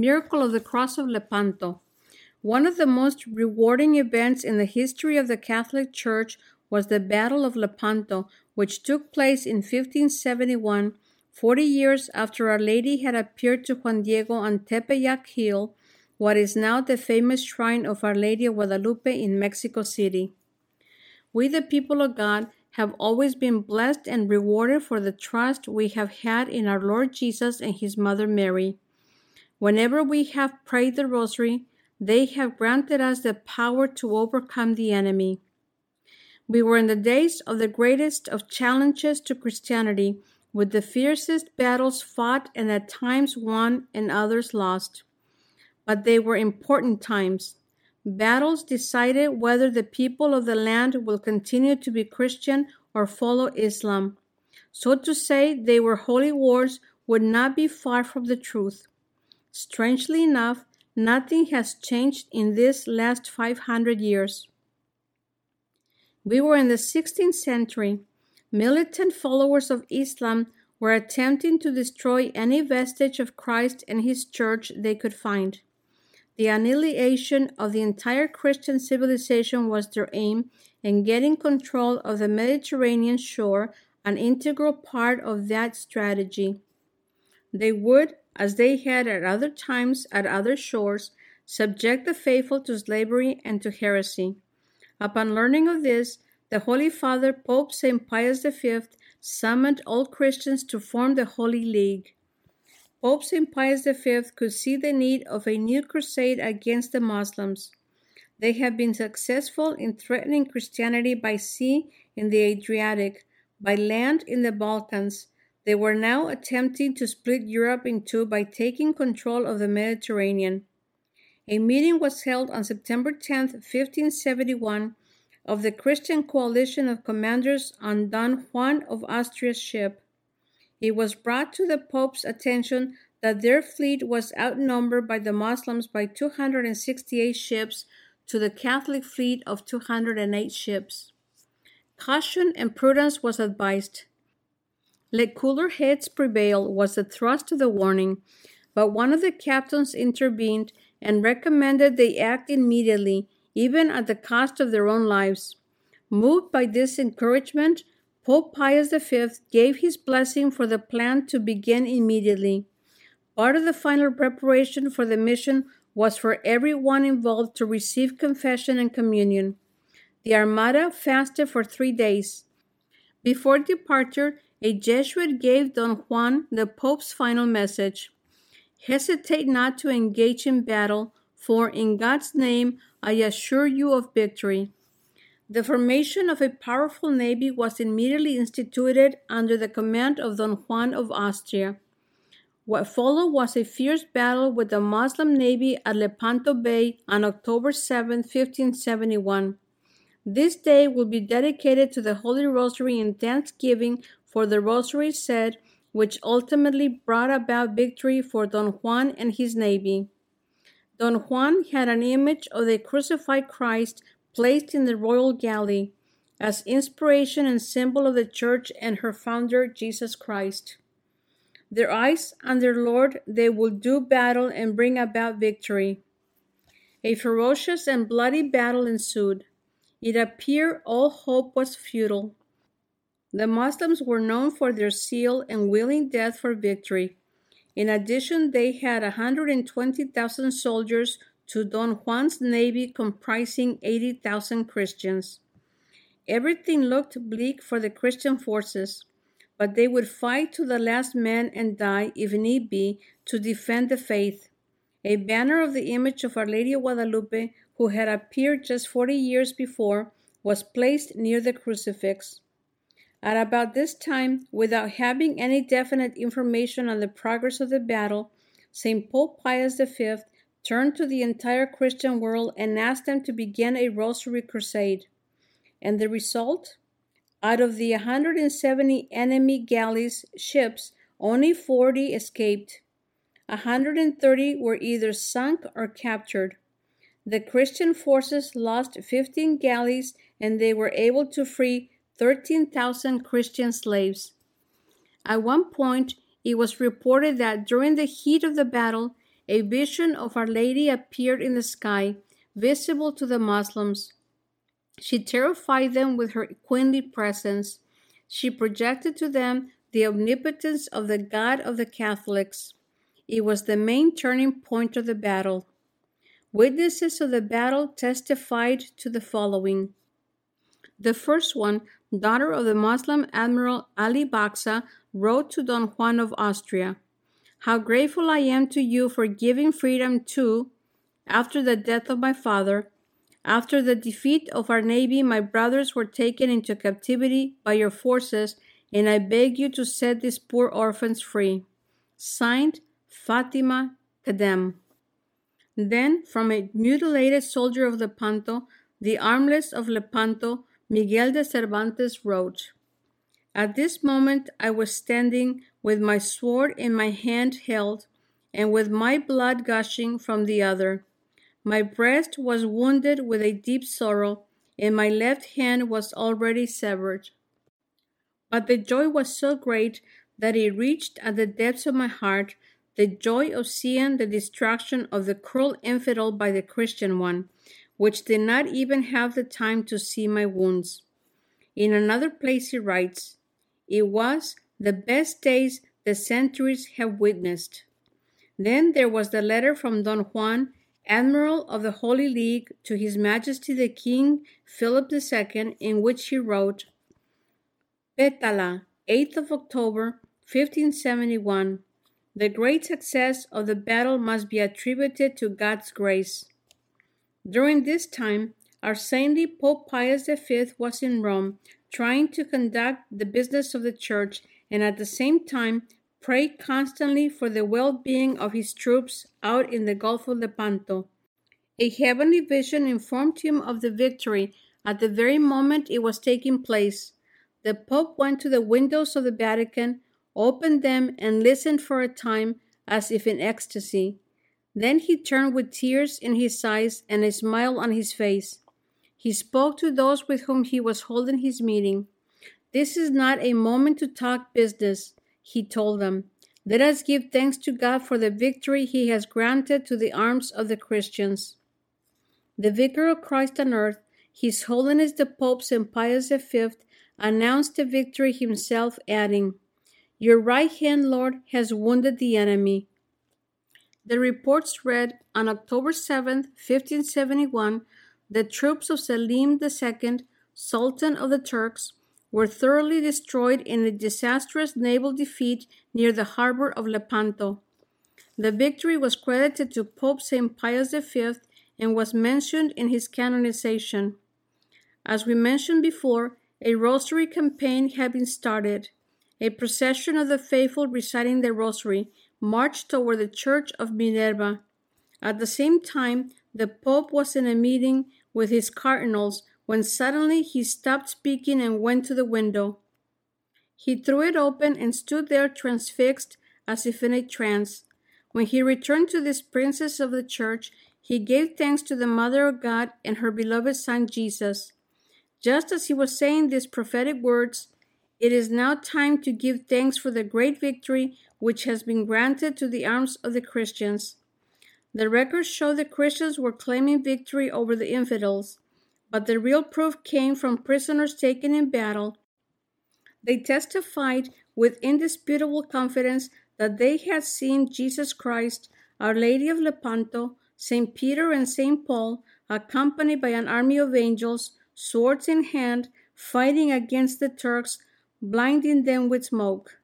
Miracle of the Cross of Lepanto. One of the most rewarding events in the history of the Catholic Church was the Battle of Lepanto, which took place in 1571, 40 years after Our Lady had appeared to Juan Diego on Tepeyac Hill, what is now the famous shrine of Our Lady of Guadalupe in Mexico City. We, the people of God, have always been blessed and rewarded for the trust we have had in our Lord Jesus and His Mother Mary. Whenever we have prayed the Rosary, they have granted us the power to overcome the enemy. We were in the days of the greatest of challenges to Christianity, with the fiercest battles fought and at times won and others lost. But they were important times. Battles decided whether the people of the land will continue to be Christian or follow Islam. So to say they were holy wars would not be far from the truth. Strangely enough, nothing has changed in this last 500 years. We were in the 16th century. Militant followers of Islam were attempting to destroy any vestige of Christ and his church they could find. The annihilation of the entire Christian civilization was their aim, and getting control of the Mediterranean shore an integral part of that strategy. They would, as they had at other times at other shores, subject the faithful to slavery and to heresy. Upon learning of this, the Holy Father Pope St. Pius V summoned all Christians to form the Holy League. Pope St. Pius V could see the need of a new crusade against the Muslims. They have been successful in threatening Christianity by sea in the Adriatic, by land in the Balkans. They were now attempting to split Europe in two by taking control of the Mediterranean. A meeting was held on September 10, 1571, of the Christian coalition of commanders on Don Juan of Austria's ship. It was brought to the Pope's attention that their fleet was outnumbered by the Moslems by 268 ships to the Catholic fleet of 208 ships. Caution and prudence was advised. Let cooler heads prevail was the thrust of the warning, but one of the captains intervened and recommended they act immediately, even at the cost of their own lives. Moved by this encouragement, Pope Pius V gave his blessing for the plan to begin immediately. Part of the final preparation for the mission was for everyone involved to receive confession and communion. The Armada fasted for three days. Before departure, a Jesuit gave Don Juan the Pope's final message Hesitate not to engage in battle, for in God's name I assure you of victory. The formation of a powerful navy was immediately instituted under the command of Don Juan of Austria. What followed was a fierce battle with the Moslem navy at Lepanto Bay on October 7, 1571. This day will be dedicated to the Holy Rosary in thanksgiving for the Rosary said, which ultimately brought about victory for Don Juan and his navy. Don Juan had an image of the crucified Christ placed in the royal galley as inspiration and symbol of the church and her founder, Jesus Christ. Their eyes on their Lord, they will do battle and bring about victory. A ferocious and bloody battle ensued. It appeared all hope was futile. The Muslims were known for their zeal and willing death for victory. In addition, they had 120,000 soldiers to Don Juan's navy comprising 80,000 Christians. Everything looked bleak for the Christian forces, but they would fight to the last man and die, if need be, to defend the faith. A banner of the image of Our Lady of Guadalupe, who had appeared just 40 years before, was placed near the crucifix. At about this time, without having any definite information on the progress of the battle, St. Pope Pius V turned to the entire Christian world and asked them to begin a rosary crusade. And the result? Out of the 170 enemy galleys ships, only 40 escaped. 130 were either sunk or captured. The Christian forces lost 15 galleys and they were able to free 13,000 Christian slaves. At one point, it was reported that during the heat of the battle, a vision of Our Lady appeared in the sky, visible to the Muslims. She terrified them with her queenly presence. She projected to them the omnipotence of the God of the Catholics. It was the main turning point of the battle. Witnesses of the battle testified to the following. The first one, daughter of the Moslem Admiral Ali Baxa, wrote to Don Juan of Austria How grateful I am to you for giving freedom to, after the death of my father, after the defeat of our navy, my brothers were taken into captivity by your forces, and I beg you to set these poor orphans free. Signed, Fatima Kadem. Then, from a mutilated soldier of Lepanto, the armless of Lepanto, Miguel de Cervantes wrote At this moment I was standing with my sword in my hand held, and with my blood gushing from the other. My breast was wounded with a deep sorrow, and my left hand was already severed. But the joy was so great that it reached at the depths of my heart the joy of seeing the destruction of the cruel infidel by the Christian one, which did not even have the time to see my wounds. In another place he writes, It was the best days the centuries have witnessed. Then there was the letter from Don Juan, Admiral of the Holy League, to His Majesty the King Philip II, in which he wrote, Pétala, 8th of October, 1571. The great success of the battle must be attributed to God's grace. During this time, our saintly Pope Pius V was in Rome, trying to conduct the business of the Church and at the same time pray constantly for the well being of his troops out in the Gulf of Lepanto. A heavenly vision informed him of the victory at the very moment it was taking place. The Pope went to the windows of the Vatican opened them, and listened for a time as if in ecstasy. Then he turned with tears in his eyes and a smile on his face. He spoke to those with whom he was holding his meeting. This is not a moment to talk business, he told them. Let us give thanks to God for the victory he has granted to the arms of the Christians. The Vicar of Christ on earth, His Holiness the Pope St. Pius V, announced the victory himself, adding, your right hand, Lord, has wounded the enemy. The reports read on October 7, 1571, the troops of Selim II, Sultan of the Turks, were thoroughly destroyed in a disastrous naval defeat near the harbor of Lepanto. The victory was credited to Pope St. Pius V and was mentioned in his canonization. As we mentioned before, a rosary campaign had been started a procession of the faithful reciting the Rosary marched toward the church of Minerva. At the same time, the Pope was in a meeting with his cardinals when suddenly he stopped speaking and went to the window. He threw it open and stood there transfixed as if in a trance. When he returned to this princess of the church, he gave thanks to the Mother of God and her beloved Son Jesus. Just as he was saying these prophetic words, it is now time to give thanks for the great victory which has been granted to the arms of the Christians. The records show the Christians were claiming victory over the infidels, but the real proof came from prisoners taken in battle. They testified with indisputable confidence that they had seen Jesus Christ, Our Lady of Lepanto, St. Peter, and St. Paul, accompanied by an army of angels, swords in hand, fighting against the Turks blinding them with smoke.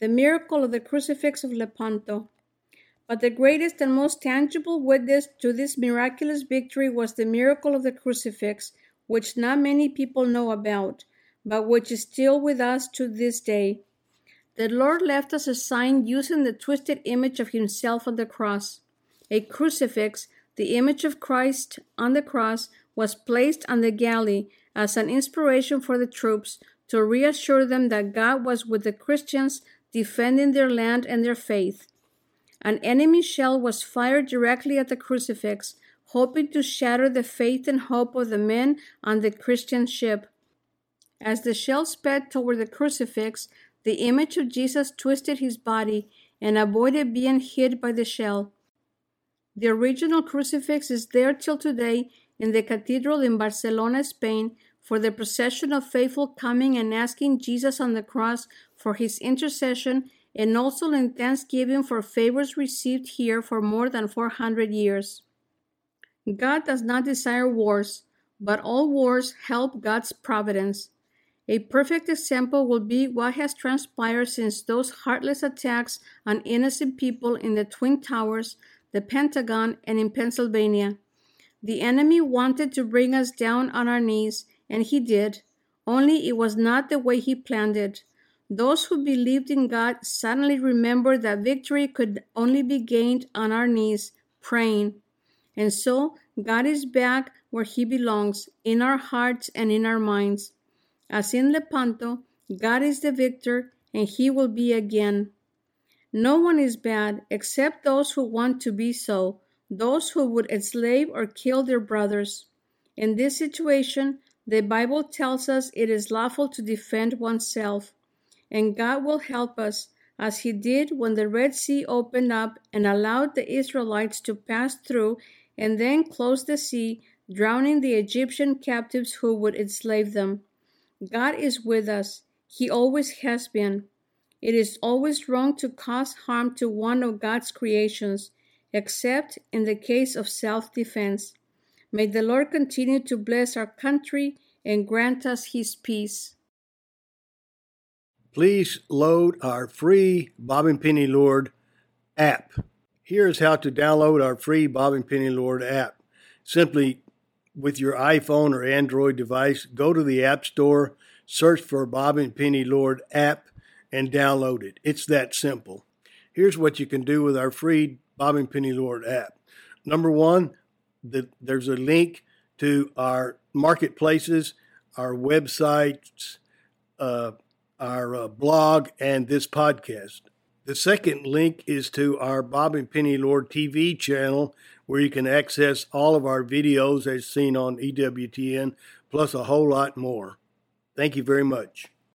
The miracle of the crucifix of Lepanto. But the greatest and most tangible witness to this miraculous victory was the miracle of the crucifix, which not many people know about, but which is still with us to this day. The Lord left us a sign using the twisted image of Himself on the cross. A crucifix, the image of Christ on the cross, was placed on the galley as an inspiration for the troops to reassure them that God was with the Christians defending their land and their faith. An enemy shell was fired directly at the crucifix, hoping to shatter the faith and hope of the men on the Christian ship. As the shell sped toward the crucifix, the image of Jesus twisted his body, and avoided being hit by the shell. The original crucifix is there till today in the cathedral in Barcelona, Spain, for the procession of faithful coming and asking Jesus on the cross for his intercession, and also in thanksgiving for favors received here for more than 400 years. God does not desire wars, but all wars help God's providence. A perfect example will be what has transpired since those heartless attacks on innocent people in the Twin Towers, the Pentagon, and in Pennsylvania. The enemy wanted to bring us down on our knees, and he did, only it was not the way he planned it. Those who believed in God suddenly remembered that victory could only be gained on our knees, praying. And so, God is back where he belongs, in our hearts and in our minds. As in Lepanto, God is the victor, and he will be again. No one is bad except those who want to be so, those who would enslave or kill their brothers. In this situation, the Bible tells us it is lawful to defend oneself, and God will help us, as He did when the Red Sea opened up and allowed the Israelites to pass through and then closed the sea, drowning the Egyptian captives who would enslave them. God is with us, He always has been. It is always wrong to cause harm to one of God's creations except in the case of self defense. May the Lord continue to bless our country and grant us his peace. Please load our free Bob and Penny Lord app. Here's how to download our free Bob and Penny Lord app. Simply with your iPhone or Android device, go to the App Store, search for Bob and Penny Lord app, and download it. It's that simple. Here's what you can do with our free Bob and Penny Lord app. Number one, the, there's a link to our marketplaces, our websites, uh, our uh, blog, and this podcast. The second link is to our Bob and Penny Lord TV channel, where you can access all of our videos as seen on EWTN, plus a whole lot more. Thank you very much.